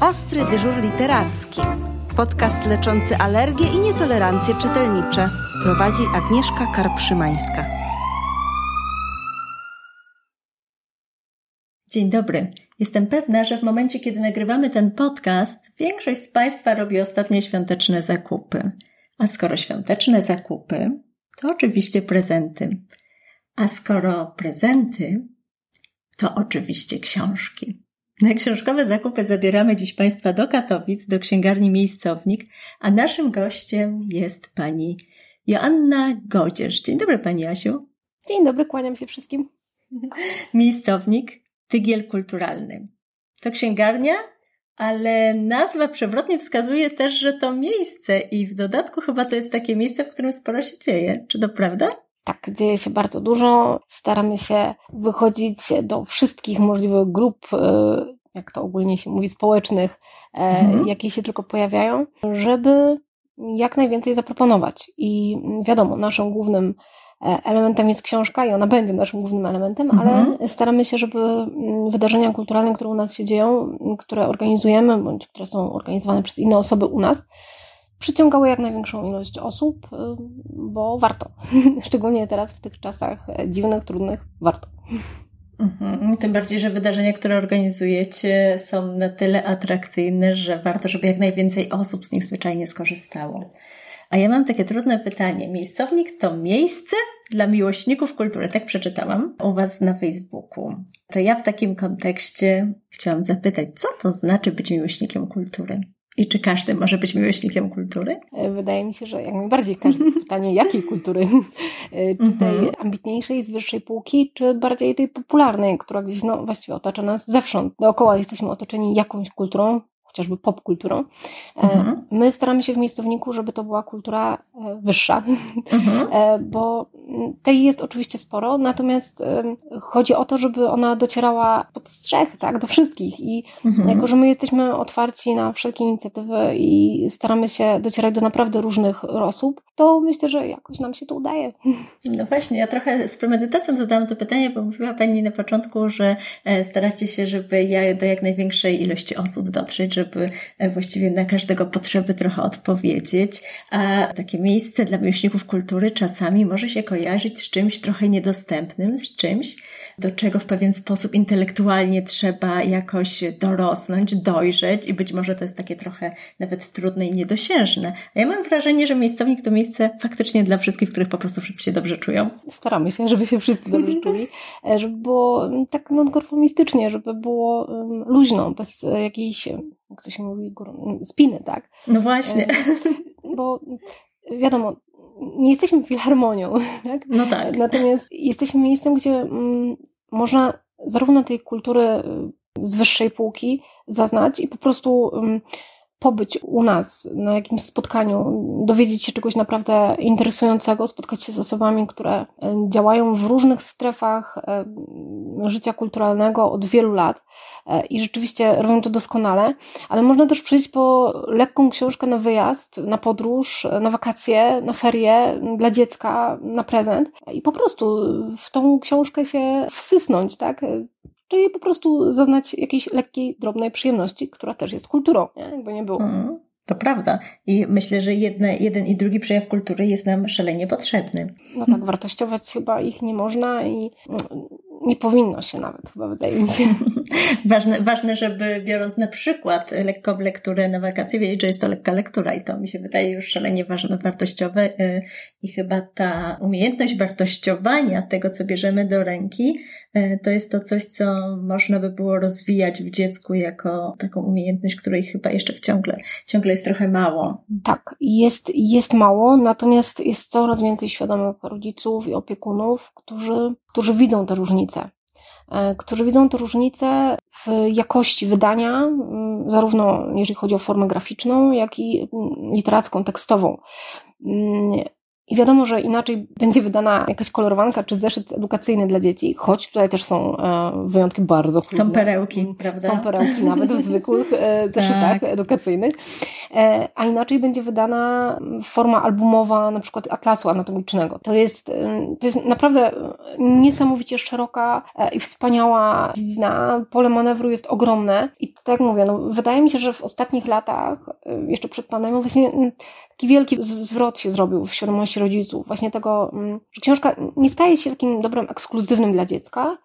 Ostry dyżur literacki. Podcast leczący alergie i nietolerancje czytelnicze. Prowadzi Agnieszka Karpszymańska. Dzień dobry. Jestem pewna, że w momencie, kiedy nagrywamy ten podcast, większość z Państwa robi ostatnie świąteczne zakupy. A skoro świąteczne zakupy, to oczywiście prezenty. A skoro prezenty, to oczywiście książki. Na książkowe zakupy zabieramy dziś Państwa do Katowic, do księgarni Miejscownik, a naszym gościem jest pani Joanna Godzierz. Dzień dobry Pani Jasiu. Dzień dobry, kłaniam się wszystkim. Miejscownik, tygiel kulturalny. To księgarnia, ale nazwa przewrotnie wskazuje też, że to miejsce i w dodatku chyba to jest takie miejsce, w którym sporo się dzieje. Czy to prawda? Tak, dzieje się bardzo dużo. Staramy się wychodzić do wszystkich możliwych grup, e, jak to ogólnie się mówi, społecznych, e, mhm. jakie się tylko pojawiają, żeby jak najwięcej zaproponować. I wiadomo, naszym głównym e, elementem jest książka i ona będzie naszym głównym elementem, mhm. ale staramy się, żeby wydarzenia kulturalne, które u nas się dzieją, które organizujemy, bądź które są organizowane przez inne osoby u nas, przyciągały jak największą ilość osób, y, bo warto. Szczególnie teraz w tych czasach e, dziwnych, trudnych, warto. Mhm. Tym bardziej, że wydarzenia, które organizujecie, są na tyle atrakcyjne, że warto, żeby jak najwięcej osób z nich zwyczajnie skorzystało. A ja mam takie trudne pytanie. Miejscownik to miejsce dla miłośników kultury. Tak przeczytałam u Was na Facebooku. To ja w takim kontekście chciałam zapytać, co to znaczy być miłośnikiem kultury? I czy każdy może być miłośnikiem kultury? E, wydaje mi się, że jak najbardziej każde pytanie, jakiej kultury? E, czy tej mhm. ambitniejszej, z wyższej półki, czy bardziej tej popularnej, która gdzieś no, właściwie otacza nas zewsząd. Dookoła jesteśmy otoczeni jakąś kulturą, chociażby popkulturą. E, mhm. My staramy się w miejscowniku, żeby to była kultura e, wyższa, mhm. E, bo tej jest oczywiście sporo, natomiast chodzi o to, żeby ona docierała pod strzech, tak, do wszystkich i mhm. jako, że my jesteśmy otwarci na wszelkie inicjatywy i staramy się docierać do naprawdę różnych osób, to myślę, że jakoś nam się to udaje. No właśnie, ja trochę z premedytacją zadałam to pytanie, bo mówiła Pani na początku, że staracie się, żeby ja do jak największej ilości osób dotrzeć, żeby e, właściwie na każdego potrzeby trochę odpowiedzieć, a takie miejsce dla miłośników kultury czasami może się kojarzyć z czymś trochę niedostępnym, z czymś, do czego w pewien sposób intelektualnie trzeba jakoś dorosnąć, dojrzeć i być może to jest takie trochę nawet trudne i niedosiężne. A ja mam wrażenie, że miejscownik to miejsce faktycznie dla wszystkich, w których po prostu wszyscy się dobrze czują. Staramy się, żeby się wszyscy dobrze czuli, e, żeby było tak nonkonformistycznie, żeby było luźno, bez jakiejś jak to się mówi, spiny, tak? No właśnie. E, bo wiadomo, nie jesteśmy filharmonią, tak? No tak. Natomiast jesteśmy miejscem, gdzie mm, można zarówno tej kultury y, z wyższej półki zaznać i po prostu mm, pobyć u nas na jakimś spotkaniu, dowiedzieć się czegoś naprawdę interesującego, spotkać się z osobami, które e, działają w różnych strefach e, życia kulturalnego od wielu lat e, i rzeczywiście robią to doskonale, ale można też przyjść po lekką książkę na wyjazd, na podróż, na wakacje, na ferie dla dziecka, na prezent i po prostu w tą książkę się wsysnąć, tak? Czyli po prostu zaznać jakiejś lekkiej, drobnej przyjemności, która też jest kulturą, nie? jakby nie było. Mm, to prawda. I myślę, że jedne, jeden i drugi przejaw kultury jest nam szalenie potrzebny. No tak, wartościować chyba ich nie można i nie powinno się nawet, chyba wydaje mi się. ważne, ważne, żeby biorąc na przykład lekką lekturę na wakacje, wiedzieć, że jest to lekka lektura i to mi się wydaje już szalenie ważne, wartościowe y, i chyba ta umiejętność wartościowania tego, co bierzemy do ręki, y, to jest to coś, co można by było rozwijać w dziecku jako taką umiejętność, której chyba jeszcze ciągle, ciągle jest trochę mało. Tak, jest, jest mało, natomiast jest coraz więcej świadomych rodziców i opiekunów, którzy którzy widzą te różnice. E, którzy widzą te różnice w jakości wydania, zarówno jeżeli chodzi o formę graficzną, jak i literacką, tekstową. I wiadomo, że inaczej będzie wydana jakaś kolorowanka czy zeszyt edukacyjny dla dzieci, choć tutaj też są e, wyjątki bardzo chlubne. Są perełki, prawda? Są perełki nawet w zwykłych e, zeszytach tak. edukacyjnych. e, a inaczej będzie wydana forma albumowa na przykład atlasu anatomicznego. To jest, to jest naprawdę niesamowicie szeroka i wspaniała dziedzina. Pole manewru jest ogromne i tak mówię, no, wydaje mi się, że w ostatnich latach, jeszcze przed pandemią, właśnie taki wielki zwrot się zrobił w świadomości rodziców. Właśnie tego, że książka nie staje się takim dobrem ekskluzywnym dla dziecka,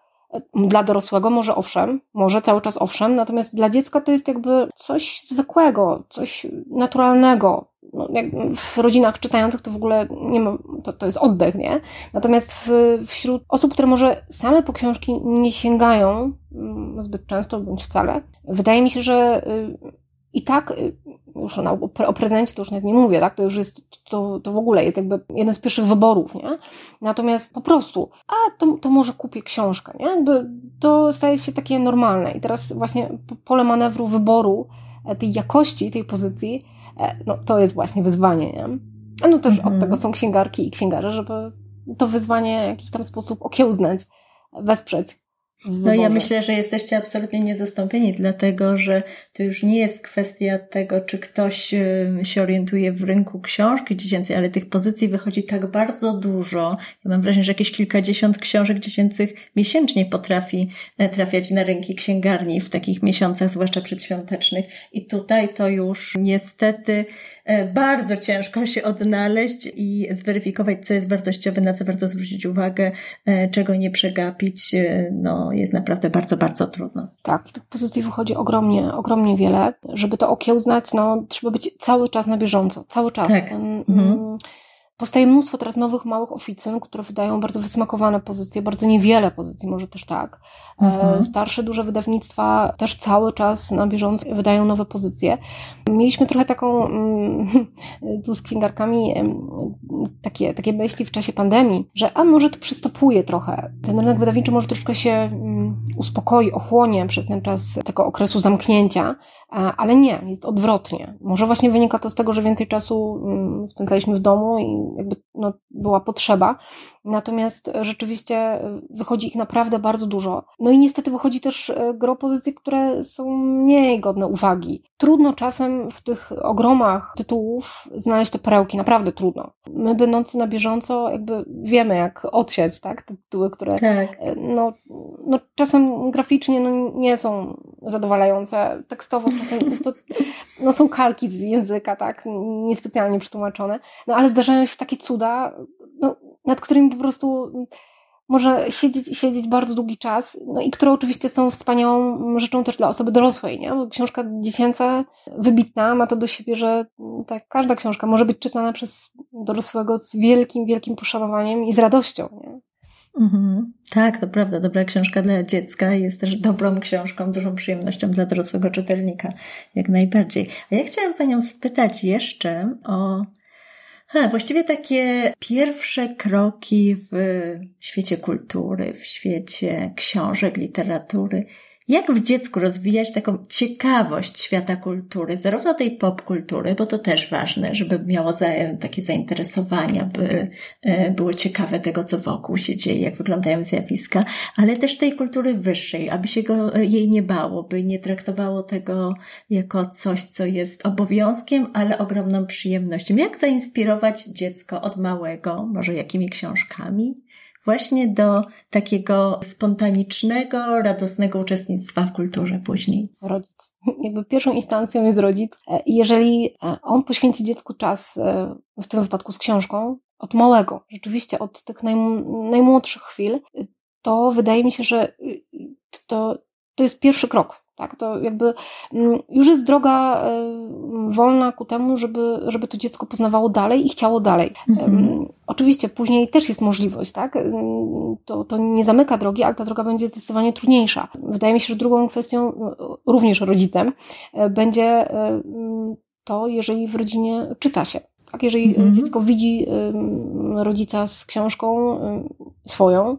dla dorosłego może owszem, może cały czas owszem, natomiast dla dziecka to jest jakby coś zwykłego, coś naturalnego. No, w rodzinach czytających to w ogóle nie ma, to, to jest oddech, nie? Natomiast w, wśród osób, które może same po książki nie sięgają mm, zbyt często bądź wcale, wydaje mi się, że y, i tak, y, już o, o prezencie to już nawet nie mówię, tak? To już jest, to, to w ogóle jest jakby jeden z pierwszych wyborów, nie? Natomiast po prostu, a to, to może kupię książkę, nie? Jakby to staje się takie normalne. I teraz właśnie pole manewru wyboru e, tej jakości, tej pozycji, e, no to jest właśnie wyzwanie, nie? A no też mhm. od tego są księgarki i księgarze, żeby to wyzwanie w jakiś tam sposób okiełznać, wesprzeć. No ja myślę, że jesteście absolutnie niezastąpieni, dlatego że to już nie jest kwestia tego, czy ktoś się orientuje w rynku książki dziecięcej, ale tych pozycji wychodzi tak bardzo dużo. Ja mam wrażenie, że jakieś kilkadziesiąt książek dziecięcych miesięcznie potrafi e, trafiać na rynki księgarni w takich miesiącach, zwłaszcza przedświątecznych. I tutaj to już niestety e, bardzo ciężko się odnaleźć i zweryfikować, co jest wartościowe, na co warto zwrócić uwagę, e, czego nie przegapić. No, jest naprawdę bardzo, bardzo trudno. Tak, tych pozycji wychodzi ogromnie, ogromnie wiele. Żeby to okiełznać, no, trzeba być cały czas na bieżąco, cały czas. Tak. Ten, mhm. Powstaje mnóstwo teraz nowych, małych oficyn, które wydają bardzo wysmakowane pozycje, bardzo niewiele pozycji, może też tak. E, mhm. Starsze, duże wydawnictwa też cały czas na bieżąco wydają nowe pozycje. Mieliśmy trochę taką, mm, tu z księgarkami, takie, takie myśli w czasie pandemii, że a może to przystopuje trochę. Ten rynek wydawniczy może troszkę się mm, uspokoi, ochłonie przez ten czas tego okresu zamknięcia, ale nie, jest odwrotnie. Może właśnie wynika to z tego, że więcej czasu mm, spędzaliśmy w domu i jakby no, była potrzeba. Natomiast rzeczywiście wychodzi ich naprawdę bardzo dużo. No i niestety wychodzi też e, gro pozycji, które są mniej godne uwagi. Trudno czasem w tych ogromach tytułów znaleźć te perełki, naprawdę trudno. My będący na bieżąco jakby wiemy, jak odsiać, tak? Te tytuły, które tak. E, no, no czasem graficznie no, nie są zadowalające, tekstowo czasem to, no, są kalki z języka, tak? Niespecjalnie przetłumaczone. No ale zdarzają się takie cuda, no, nad którymi po prostu może siedzieć siedzieć bardzo długi czas, no i które oczywiście są wspaniałą rzeczą też dla osoby dorosłej, nie? Bo książka dziecięca, wybitna, ma to do siebie, że tak, każda książka może być czytana przez dorosłego z wielkim, wielkim poszanowaniem i z radością, nie? Mhm. Tak, to prawda. Dobra książka dla dziecka jest też dobrą książką, dużą przyjemnością dla dorosłego czytelnika, jak najbardziej. A ja chciałam Panią spytać jeszcze o Właściwie takie pierwsze kroki w świecie kultury, w świecie książek, literatury. Jak w dziecku rozwijać taką ciekawość świata kultury, zarówno tej popkultury, bo to też ważne, żeby miało takie zainteresowania, by e, było ciekawe tego, co wokół się dzieje, jak wyglądają zjawiska, ale też tej kultury wyższej, aby się go, e, jej nie bało, by nie traktowało tego jako coś, co jest obowiązkiem, ale ogromną przyjemnością. Jak zainspirować dziecko od małego, może jakimi książkami? Właśnie do takiego spontanicznego, radosnego uczestnictwa w kulturze później. Rodzic. Jakby pierwszą instancją jest rodzic. E, jeżeli e, on poświęci dziecku czas, e, w tym wypadku z książką, od małego, rzeczywiście od tych najmłodszych chwil, to wydaje mi się, że to, to jest pierwszy krok tak, to jakby mm, już jest droga e, wolna ku temu, żeby, żeby to dziecko poznawało dalej i chciało dalej. Mhm. Oczywiście później też jest możliwość, tak? To, to nie zamyka drogi, ale ta droga będzie zdecydowanie trudniejsza. Wydaje mi się, że drugą kwestią, również rodzicem, e, będzie e, to, jeżeli w rodzinie czyta się. Tak, jeżeli mhm. dziecko widzi rodzica z książką swoją, E,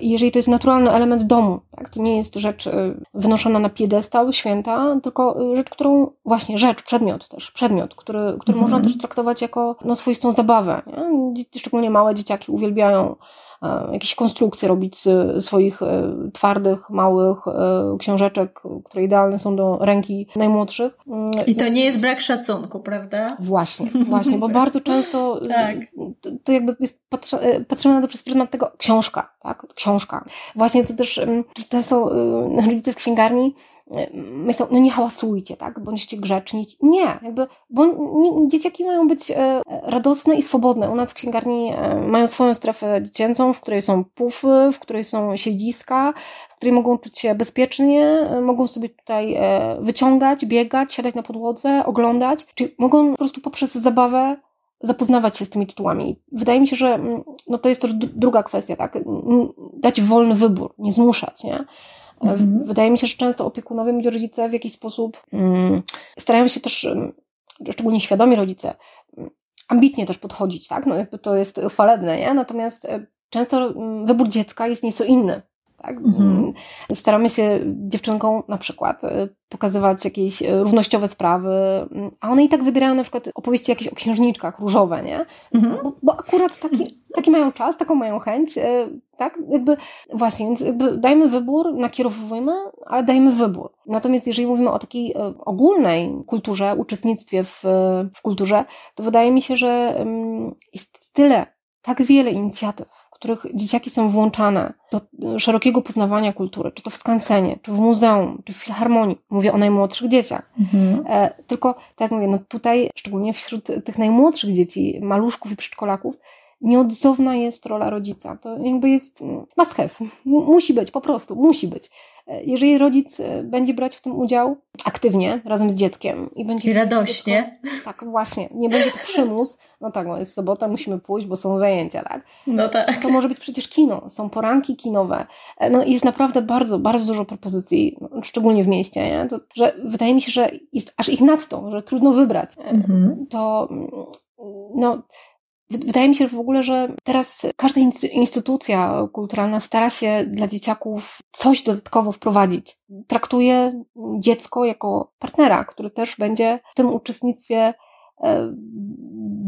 jeżeli to jest naturalny element domu, tak? to nie jest rzecz e, wynoszona na piedestał, święta, tylko e, rzecz, którą, właśnie rzecz, przedmiot też, przedmiot, który, który mhm. można też traktować jako no, swoistą zabawę. Nie? Szczególnie małe dzieciaki uwielbiają jakieś konstrukcje robić z swoich twardych, małych książeczek, które idealne są do ręki najmłodszych. I to nie jest brak szacunku, prawda? Właśnie, właśnie, bo bardzo często tak. to, to jakby jest patrzone na to przez pryzmat tego książka, tak? Książka. Właśnie to też często rodzice w księgarni myślą, no nie hałasujcie, tak, bądźcie grzeczni. Nie, jakby, bo nie, dzieciaki mają być e, radosne i swobodne. U nas w księgarni e, mają swoją strefę dziecięcą, w której są pufy, w której są siedziska, w której mogą czuć się bezpiecznie, e, mogą sobie tutaj wyciągać, biegać, siadać na podłodze, oglądać, czyli mogą po prostu poprzez zabawę zapoznawać się z tymi tytułami. Wydaje mi się, że mm, no to jest też druga kwestia, tak? Dać wolny wybór, nie zmuszać, nie? Mhm. Wydaje mi się, że często opiekunowie bądź rodzice w jakiś sposób um, starają się też, um, szczególnie świadomi rodzice, um, ambitnie też podchodzić, tak? No jakby to jest chwalebne, nie? Natomiast e, często wybór dziecka jest nieco inny. Tak? Mhm. Staramy się dziewczynkom na przykład e, pokazywać jakieś e, równościowe sprawy, a one i tak wybierają na przykład opowieści jakieś o księżniczkach różowe, nie? Mhm. Bo, bo, akurat taki, taki mają czas, taką mają chęć, e, tak? Jakby właśnie, więc jakby dajmy wybór, nakierowujmy, ale dajmy wybór. Natomiast jeżeli mówimy o takiej ogólnej kulturze, uczestnictwie w, w kulturze, to wydaje mi się, że jest tyle, tak wiele inicjatyw, których dzieciaki są włączane do szerokiego poznawania kultury, czy to w skansenie, czy w muzeum, czy w filharmonii. Mówię o najmłodszych dzieciach. Mhm. E, tylko, tak jak mówię, no tutaj, szczególnie wśród tych najmłodszych dzieci, maluszków i przedszkolaków, nieodzowna jest rola rodzica. To jakby jest must have. Musi być, po prostu, musi być. E, jeżeli rodzic e, będzie brać w tym udział aktywnie, razem z dzieckiem i będzie. I radośnie. Dziecko, tak, właśnie. Nie będzie to przymus. No tak, no jest sobota, musimy pójść, bo są zajęcia, tak? No tak. To może być przecież kino, są poranki kinowe. E, no jest naprawdę bardzo, bardzo dużo propozycji, no, szczególnie w mieście, nie? To, że wydaje mi się, że jest aż ich nadto, że trudno wybrać. Mhm. To, no, Wydaje mi się w ogóle, że teraz każda instytucja kulturalna stara się dla dzieciaków coś dodatkowo wprowadzić. Traktuje dziecko jako partnera, który też będzie w tym uczestnictwie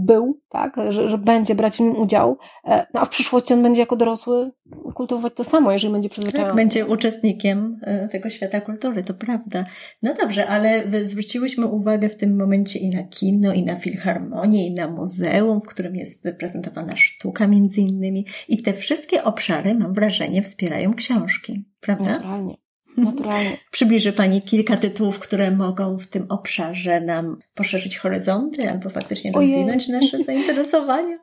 był, tak, że, że będzie brać w nim udział, e, no a w przyszłości on będzie jako dorosły kultywować to samo, jeżeli będzie przyzwyczajony. Tak, będzie uczestnikiem e, tego świata kultury, to prawda. No dobrze, ale zwróciłyśmy uwagę w tym momencie i na kino, i na filharmonię, i na muzeum, w którym jest prezentowana sztuka między innymi. I te wszystkie obszary, mam wrażenie, wspierają książki, prawda? Naturalnie. Naturalnie. Przybliży Pani kilka tytułów, które mogą w tym obszarze nam poszerzyć horyzonty albo faktycznie rozwinąć nasze zainteresowania.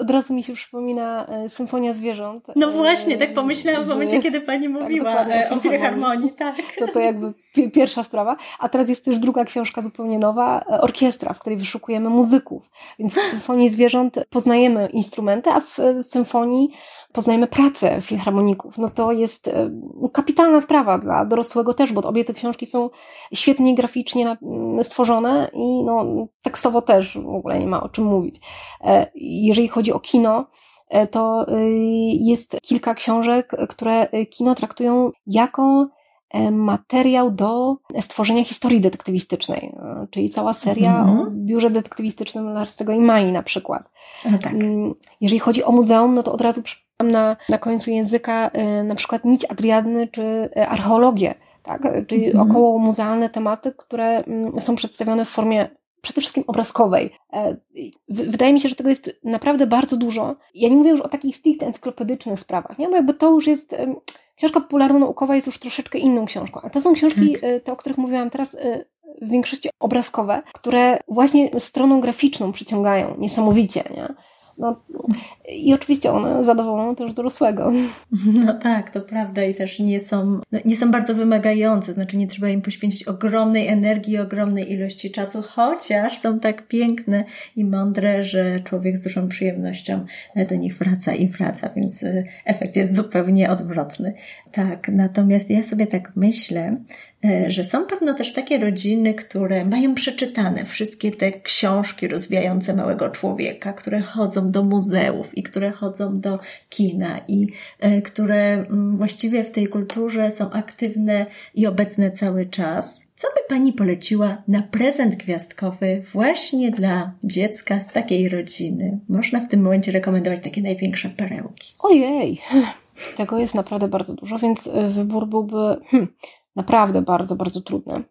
Od razu mi się przypomina e, Symfonia Zwierząt. No właśnie, tak pomyślałam w momencie, kiedy Pani tak, mówiła tak, o filharmonii. Tak. To to jakby pierwsza sprawa. A teraz jest też druga książka zupełnie nowa, e, Orkiestra, w której wyszukujemy muzyków. Więc w Symfonii Zwierząt poznajemy instrumenty, a w Symfonii poznajemy pracę filharmoników. No to jest e, kapitalna sprawa dla dorosłego też, bo obie te książki są świetnie graficznie stworzone i no, tekstowo też w ogóle nie ma o czym mówić jeżeli chodzi o kino, e, to e, jest kilka książek, które kino traktują jako e, materiał do stworzenia historii detektywistycznej, czyli cała seria mm -hmm. o biurze detektywistycznym Larstego i Mai na przykład. tak. Mm, jeżeli chodzi o muzeum, no to od razu przypomnę na, na końcu języka na przykład Nić Adriadny czy archeologię, tak? czyli mm -hmm. około muzealne tematy, które mm, są przedstawione w formie przede wszystkim obrazkowej. E, wydaje mi się, że tego jest naprawdę bardzo dużo. Ja nie mówię już o takich stricte encyklopedycznych sprawach, nie? bo jakby to już jest. Książka popularno-naukowa jest już troszeczkę inną książką. A to są książki, tak. E, te, o których mówiłam teraz, e, w większości obrazkowe, które właśnie stroną graficzną przyciągają niesamowicie. Nie? No, I oczywiście one zadowolą też dorosłego. No tak, to prawda i też nie są, no, nie są bardzo wymagające, znaczy nie trzeba im poświęcić ogromnej energii, ogromnej ilości czasu, chociaż są tak piękne i mądre, że człowiek z dużą przyjemnością do nich wraca i wraca, więc y, efekt jest zupełnie odwrotny. Tak, natomiast ja sobie tak myślę, E, że są pewno też takie rodziny, które mają przeczytane wszystkie te książki rozwijające małego człowieka, które chodzą do muzeów i i które chodzą do kina i e, które mm, właściwie w tej kulturze są aktywne i obecne cały czas. Co by Pani poleciła na prezent gwiazdkowy właśnie dla dziecka z takiej rodziny? Można w tym momencie rekomendować takie największe perełki. Ojej, tego jest naprawdę bardzo dużo, więc e, wybór byłby hmm, naprawdę bardzo, bardzo trudny.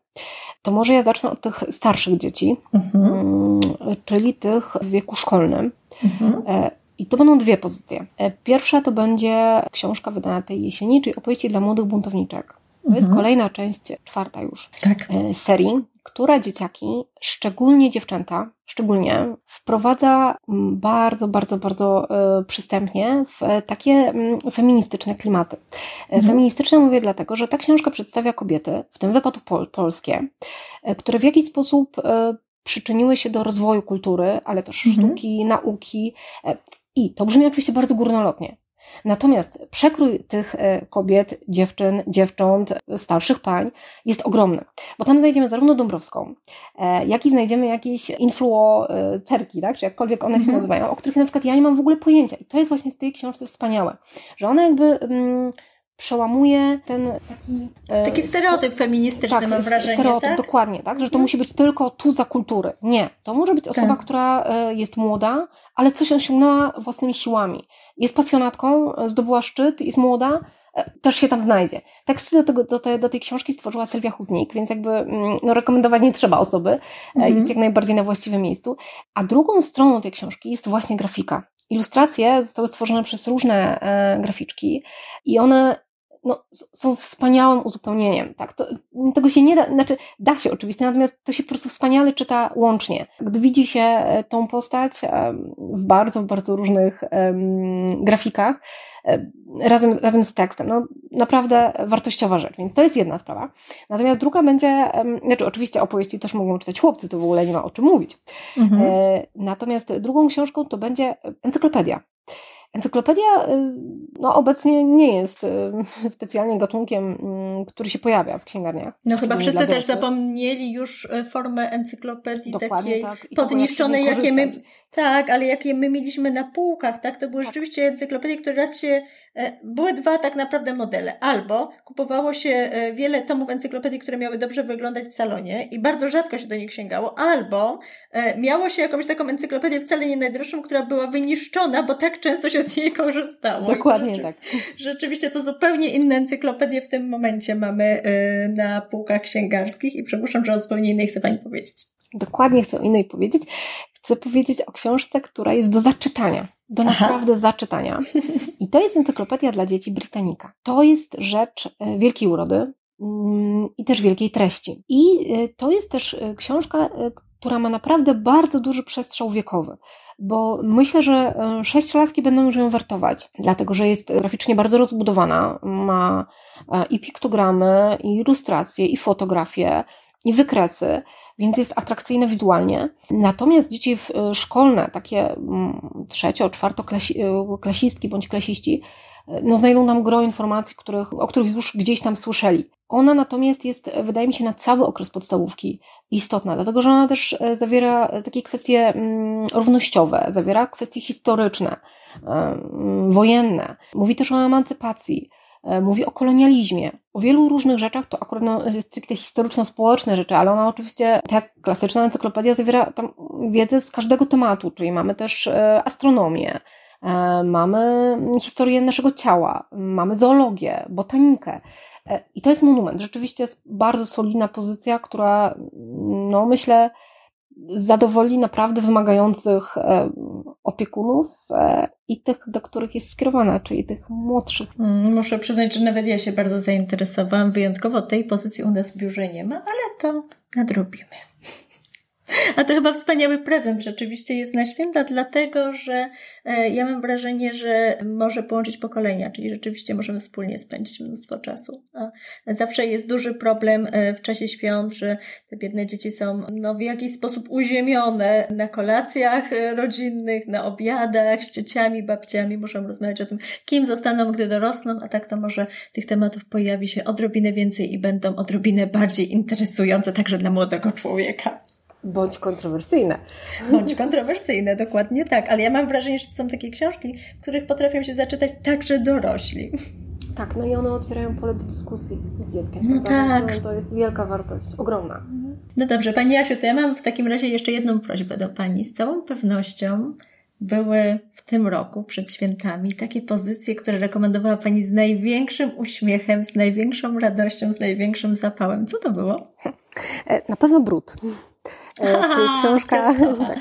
To może ja zacznę od tych starszych dzieci, mhm. Mm, czyli tych w wieku szkolnym. Mhm. E, I to będą dwie pozycje. E, pierwsza to będzie książka wydana tej jesieni, czyli opowieści dla młodych buntowniczek. To mhm. jest kolejna część, czwarta już, tak. E, serii, która dzieciaki, szczególnie dziewczęta, szczególnie wprowadza mm, bardzo, bardzo, bardzo y, przystępnie w takie mm, feministyczne klimaty. E, mhm. Feministyczne mówię dlatego, że ta książka przedstawia kobiety, w tym wypadku pol polskie, które w jakiś sposób przyczyniły się do rozwoju kultury, ale też mhm. sztuki, nauki. I to brzmi oczywiście bardzo górnolotnie, Natomiast przekrój tych e, kobiet, dziewczyn, dziewcząt, starszych pań jest ogromny, bo tam znajdziemy zarówno Dąbrowską, e, jak i znajdziemy jakieś influencerki, tak, czy jakkolwiek one się mhm. nazywają, o których na przykład ja nie mam w ogóle pojęcia. I to jest właśnie w tej książce wspaniałe, że ona jakby mm, przełamuje ten taki... E, taki stereotyp feministyczny, tak, mam wrażenie, stereotyp, tak? dokładnie, tak? Że to mhm. musi być tylko tu za kultury. Nie. To może być osoba, tak. która jest młoda, ale coś osiągnęła własnymi siłami jest pasjonatką, zdobyła szczyt, jest młoda, e, też się tam znajdzie. Teksty do, tego, do, tej, do tej książki stworzyła Sylwia Hutnik, więc jakby mm, no, rekomendować nie trzeba osoby, mm jest jak najbardziej na właściwym miejscu. A drugą stroną tej książki jest właśnie grafika. Ilustracje zostały stworzone przez różne e, graficzki i one no, są wspaniałym uzupełnieniem. Tak? To, tego się nie da, znaczy da się oczywiście, natomiast to się po prostu wspaniale czyta łącznie. Gdy widzi się e, tą postać w bardzo, bardzo różnych grafikach, razem, razem z tekstem. No, naprawdę wartościowa rzecz, więc to jest jedna sprawa. Natomiast druga będzie, znaczy oczywiście opowieści też mogą czytać chłopcy, to w ogóle nie ma o czym mówić. Mhm. E, natomiast drugą książką to będzie encyklopedia. Encyklopedia y, no, obecnie nie jest y, specjalnie gatunkiem, mm, który się pojawia w księgarniach. No chyba wszyscy też zapomnieli już y, formę encyklopedii Dokładnie, takiej tak. podniszczonej, jakie my, tak, ale jakie my mieliśmy na półkach, tak? To były tak. rzeczywiście encyklopedie, które raz się, e, były dwa tak naprawdę modele. Albo kupowało się e, wiele tomów encyklopedii, które miały dobrze wyglądać w salonie i bardzo rzadko się do nich sięgało, albo e, miało się jakąś taką encyklopedię wcale nie najdroższą, która była wyniszczona, bo tak często się z niej korzystało. Dokładnie tak. Rzeczywiście to zupełnie inne encyklopedie w tym momencie mamy na półkach księgarskich i przypuszczam, że o zupełnie innej chce Pani powiedzieć. Dokładnie chcę o innej powiedzieć. Chcę powiedzieć o książce, która jest do zaczytania. Do Aha. naprawdę zaczytania. I to jest encyklopedia dla dzieci Britannica. To jest rzecz e, wielkiej urody mm, i też wielkiej treści. I e, to jest też książka, która ma naprawdę bardzo duży przestrzał wiekowy bo myślę, że sześciolatki będą już ją wertować, dlatego że jest graficznie bardzo rozbudowana, ma i piktogramy, i ilustracje, i fotografie, i wykresy, więc jest atrakcyjne wizualnie. Natomiast dzieci e, szkolne, takie mm, trzecio, czwartoklasistki bądź klasiści, e, no znajdą tam gro informacji, których, o których już gdzieś tam słyszeli. Ona natomiast jest, wydaje mi się, na cały okres podstawówki istotna, dlatego że ona też e, zawiera takie kwestie mm, równościowe, zawiera kwestie historyczne, mm, wojenne. Mówi też o emancypacji, E, mówi o kolonializmie, o wielu różnych rzeczach, to akurat no, stricte historyczno-społeczne rzeczy, ale ona oczywiście, tak klasyczna encyklopedia, zawiera tam wiedzę z każdego tematu, czyli mamy też e, astronomię, e, mamy historię naszego ciała, mamy zoologię, botanikę. I to jest monument. Rzeczywiście jest bardzo solidna pozycja, która, no myślę, zadowoli naprawdę wymagających e, opiekunów e, i tych, do których jest skierowana, czyli tych młodszych. Mm, muszę przyznać, że nawet ja się bardzo zainteresowałam. Wyjątkowo tej pozycji u nas w biurze nie ma, ale to nadrobimy. A to chyba wspaniały prezent rzeczywiście jest na święta, dlatego że e, ja mam wrażenie, że może połączyć pokolenia, czyli rzeczywiście możemy wspólnie spędzić mnóstwo czasu. A zawsze jest duży problem e, w czasie świąt, że te biedne dzieci są no, w jakiś sposób uziemione na kolacjach e, rodzinnych, na obiadach z ciociami, babciami. Muszą rozmawiać o tym, kim zostaną, gdy dorosną, a tak to może tych tematów pojawi się odrobinę więcej i będą odrobinę bardziej interesujące także dla młodego człowieka. Bądź kontrowersyjne. Bądź kontrowersyjne, dokładnie tak. Ale ja mam wrażenie, że to są takie książki, w których potrafią się zaczytać także dorośli. Tak, no i one otwierają pole do dyskusji z dzieckiem. No tak. No, to jest wielka wartość, ogromna. No dobrze, Pani Jasiu, to ja mam w takim razie jeszcze jedną prośbę do Pani. Z całą pewnością były w tym roku przed świętami takie pozycje, które rekomendowała Pani z największym uśmiechem, z największą radością, z największym zapałem. Co to było? E, na pewno brud. E, książka tak,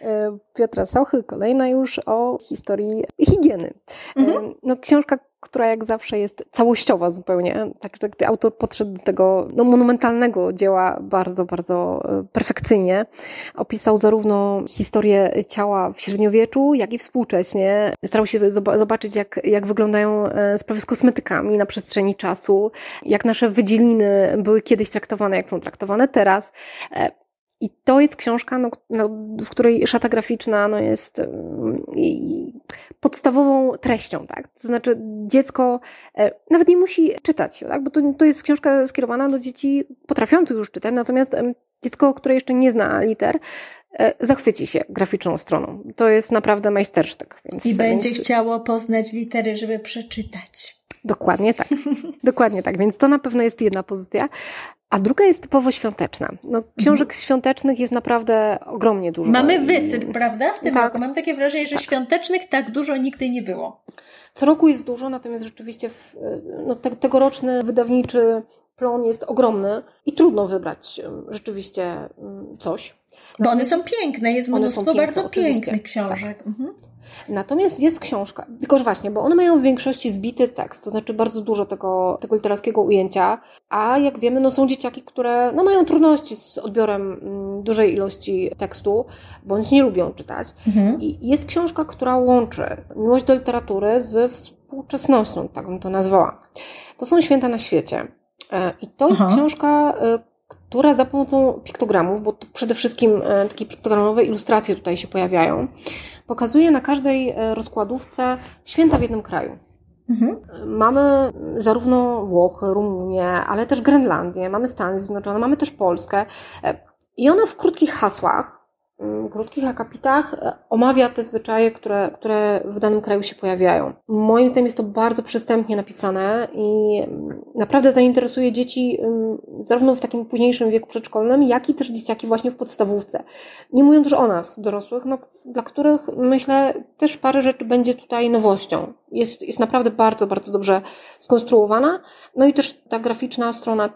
e, Piotra Sochy, kolejna już o historii higieny. Mhm. No, książka, która jak zawsze jest całościowa zupełnie. Tak, tak autor podszedł do tego no, monumentalnego dzieła bardzo, bardzo perfekcyjnie. Opisał zarówno historię ciała w średniowieczu, jak i współcześnie. Starał się zobaczyć, jak, jak wyglądają sprawy z kosmetykami na przestrzeni czasu, jak nasze wydzieliny były kiedyś traktowane, jak są traktowane teraz. I to jest książka, no, no, w której szata graficzna no, jest um, podstawową treścią, tak? To znaczy dziecko e, nawet nie musi czytać, tak? Bo to, to jest książka skierowana do dzieci potrafiących już czytać, natomiast e, dziecko, które jeszcze nie zna liter, e, zachwyci się graficzną stroną. To jest naprawdę majstersztyk. Więc, I będzie więc... chciało poznać litery, żeby przeczytać. Dokładnie tak. Dokładnie tak. Więc to na pewno jest jedna pozycja. A druga jest typowo świąteczna. No, książek mhm. świątecznych jest naprawdę ogromnie dużo. Mamy wysyp, prawda? W tym tak. roku. Mam takie wrażenie, że tak. świątecznych tak dużo nigdy nie było. Co roku jest dużo, natomiast rzeczywiście w, no, te, tegoroczny wydawniczy plon jest ogromny i trudno wybrać rzeczywiście coś. Bo one są piękne, jest mnóstwo piękne, bardzo oczywiście. pięknych książek. Tak. Mhm. Natomiast jest książka, tylko że właśnie, bo one mają w większości zbity tekst, to znaczy bardzo dużo tego, tego literackiego ujęcia, a jak wiemy, no są dzieciaki, które no, mają trudności z odbiorem mm, dużej ilości tekstu, bądź nie lubią czytać. Mhm. I jest książka, która łączy miłość do literatury z współczesnością, tak bym to nazwała. To są Święta na świecie. E, I to jest Aha. książka, e, która za pomocą piktogramów, bo przede wszystkim e, takie piktogramowe ilustracje tutaj się pojawiają, pokazuje na każdej e, rozkładówce święta w jednym kraju. Mhm. Mamy zarówno Włochy, Rumunię, ale też Grenlandię, mamy Stany Zjednoczone, mamy też Polskę. E, I ona w krótkich hasłach Mm, krótkich akapitach e, omawia te zwyczaje, które, które w danym kraju się pojawiają. Moim zdaniem jest to bardzo przystępnie napisane i mm, naprawdę zainteresuje dzieci mm, zarówno w takim późniejszym wieku przedszkolnym, jak i też dzieciaki właśnie w podstawówce. Nie mówiąc już o nas, dorosłych, no, dla których myślę też parę rzeczy będzie tutaj nowością. Jest, jest naprawdę bardzo, bardzo dobrze skonstruowana. No i też ta graficzna strona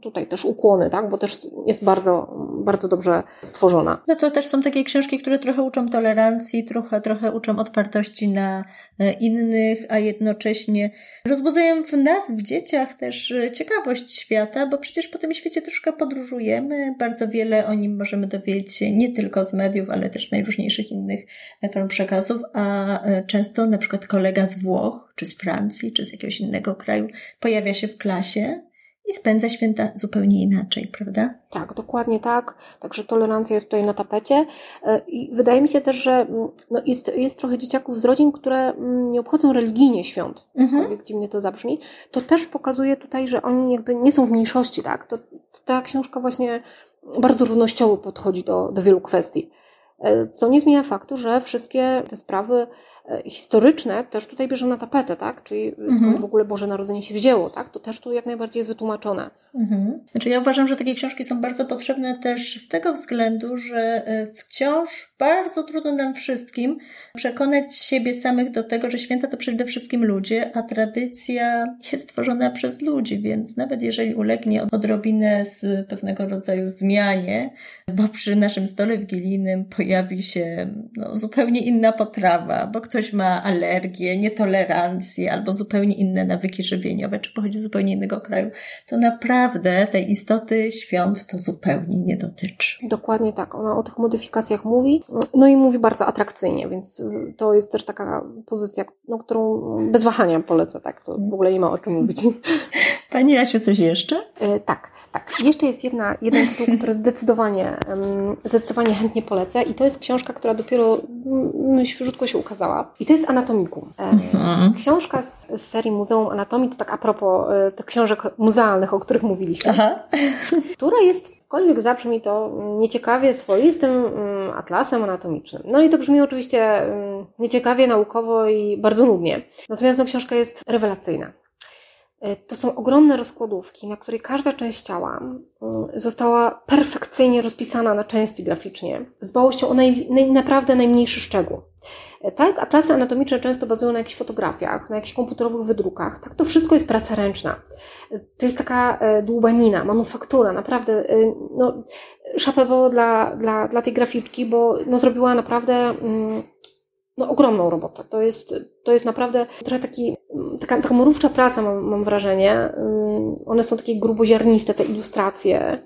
tutaj też ukłony, tak? bo też jest bardzo, bardzo dobrze stworzona. No to też są takie książki, które trochę uczą tolerancji, trochę, trochę uczą otwartości na e, innych, a jednocześnie rozbudzają w nas, w dzieciach też e, ciekawość świata, bo przecież po tym świecie troszkę podróżujemy, bardzo wiele o nim możemy dowiedzieć się nie tylko z mediów, ale też z najróżniejszych innych form przekazów, a e, często na przykład kolega z Włoch, czy z Francji, czy z jakiegoś innego kraju pojawia się w klasie i spędza święta zupełnie inaczej, prawda? Tak, dokładnie tak. Także tolerancja jest tutaj na tapecie. E, I wydaje mi się też, że mm, no jest, jest trochę dzieciaków z rodzin, które mm, nie obchodzą religijnie świąt, mhm. jak dziwnie to zabrzmi. To też pokazuje tutaj, że oni jakby nie są w mniejszości, tak? To, ta książka właśnie bardzo równościowo podchodzi do, do wielu kwestii. Co nie zmienia faktu, że wszystkie te sprawy e, historyczne też tutaj bierze na tapetę, tak? Czyli skąd mhm. w ogóle Boże Narodzenie się wzięło, tak? To też tu jak najbardziej jest wytłumaczone. Mhm. Znaczy ja uważam, że takie książki są bardzo potrzebne też z tego względu, że e, wciąż bardzo trudno nam wszystkim przekonać siebie samych do tego, że święta to przede wszystkim ludzie, a tradycja jest tworzona przez ludzi, więc nawet jeżeli ulegnie odrobinę z pewnego rodzaju zmianie, bo przy naszym stole wigilijnym pojawi się no, zupełnie inna potrawa, bo ktoś ma alergię, nietolerancję albo zupełnie inne nawyki żywieniowe, czy pochodzi z zupełnie innego kraju, to naprawdę tej istoty świąt to zupełnie nie dotyczy. Dokładnie tak. Ona o tych modyfikacjach mówi, no i mówi bardzo atrakcyjnie, więc to jest też taka pozycja, no, którą bez wahania polecę, tak? To w ogóle nie ma o czym mówić. Pani Jasiu, coś jeszcze? E, tak, tak. Jeszcze jest jedna, jeden tytuł, który zdecydowanie, zdecydowanie chętnie polecę i to jest książka, która dopiero mm, świeżutko się ukazała. I to jest Anatomikum. Mhm. Książka z, z, serii Muzeum Anatomii, to tak a propos e, tych książek muzealnych, o których mówiliśmy, Aha. która jest Aczkolwiek zabrzmi to nieciekawie swoistym mm, atlasem anatomicznym. No i to brzmi oczywiście mm, nieciekawie, naukowo i bardzo nudnie. Natomiast no, książka jest rewelacyjna. E, to są ogromne rozkładówki, na której każda część ciała mm, została perfekcyjnie rozpisana na części graficznie, z dbałością o naj, naj, naprawdę najmniejszy szczegół. E, tak, atlasy anatomiczne często bazują na jakichś fotografiach, na jakichś komputerowych wydrukach. Tak, to wszystko jest praca ręczna. E, to jest taka dłubanina, manufaktura, naprawdę, no, szapę dla, dla, dla tej graficzki, bo no, zrobiła naprawdę mm, no, ogromną robotę. To jest, to jest naprawdę trochę taki, taka, taka mrówcza praca, mam, mam wrażenie. One są takie gruboziarniste, te ilustracje.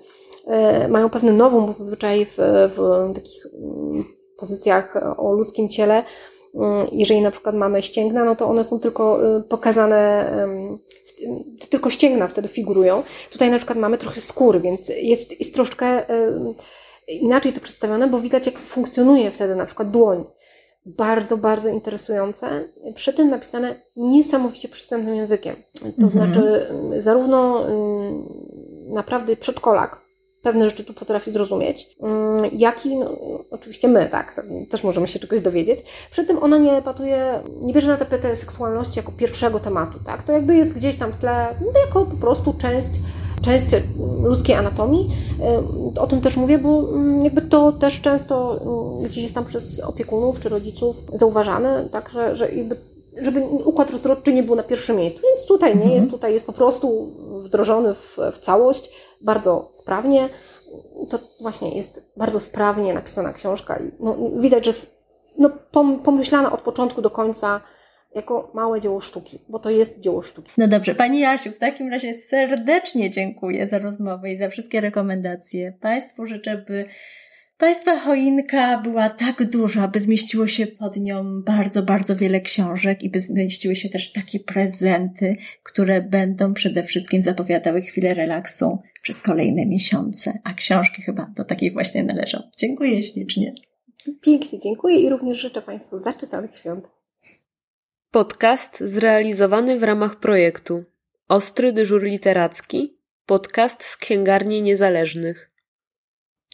E, mają pewne nową, bo zazwyczaj w, w takich pozycjach o ludzkim ciele, jeżeli na przykład mamy ścięgna, no to one są tylko y, pokazane, tylko ścięgna wtedy figurują. Tutaj na przykład mamy trochę skóry, więc jest, jest troszkę inaczej to przedstawione, bo widać jak funkcjonuje wtedy na przykład dłoń bardzo, bardzo interesujące, przy tym napisane niesamowicie przystępnym językiem. To mhm. znaczy, zarówno mm, naprawdę przedszkolak pewne rzeczy tu potrafi zrozumieć, mm, jak i no, oczywiście my, tak, też możemy się czegoś dowiedzieć. Przy tym ona nie patuje, nie bierze na tapetę seksualności jako pierwszego tematu, tak, to jakby jest gdzieś tam w tle, no, jako po prostu część część ludzkiej anatomii. E, o tym też mówię, bo mm, jakby to też często mm, gdzieś jest tam przez opiekunów czy rodziców zauważane, tak, że, że jakby żeby układ rozrodczy nie był na pierwszym miejscu. Więc tutaj nie mhm. jest, tutaj jest po prostu wdrożony w, w całość, bardzo sprawnie. To właśnie jest bardzo sprawnie napisana książka no, widać, że jest no, pomyślana od początku do końca jako małe dzieło sztuki, bo to jest dzieło sztuki. No dobrze, Pani Jasiu, w takim razie serdecznie dziękuję za rozmowę i za wszystkie rekomendacje. Państwu życzę, by Państwa choinka była tak duża, by zmieściło się pod nią bardzo, bardzo wiele książek i by zmieściły się też takie prezenty, które będą przede wszystkim zapowiadały chwilę relaksu przez kolejne miesiące, a książki chyba do takich właśnie należą. Dziękuję ślicznie. Pięknie, dziękuję i również życzę Państwu zaczytanych świąt. Podcast zrealizowany w ramach projektu Ostry dyżur literacki, podcast z księgarni niezależnych.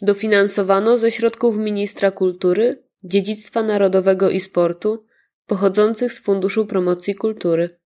Dofinansowano ze środków Ministra Kultury, Dziedzictwa Narodowego i Sportu pochodzących z Funduszu Promocji Kultury.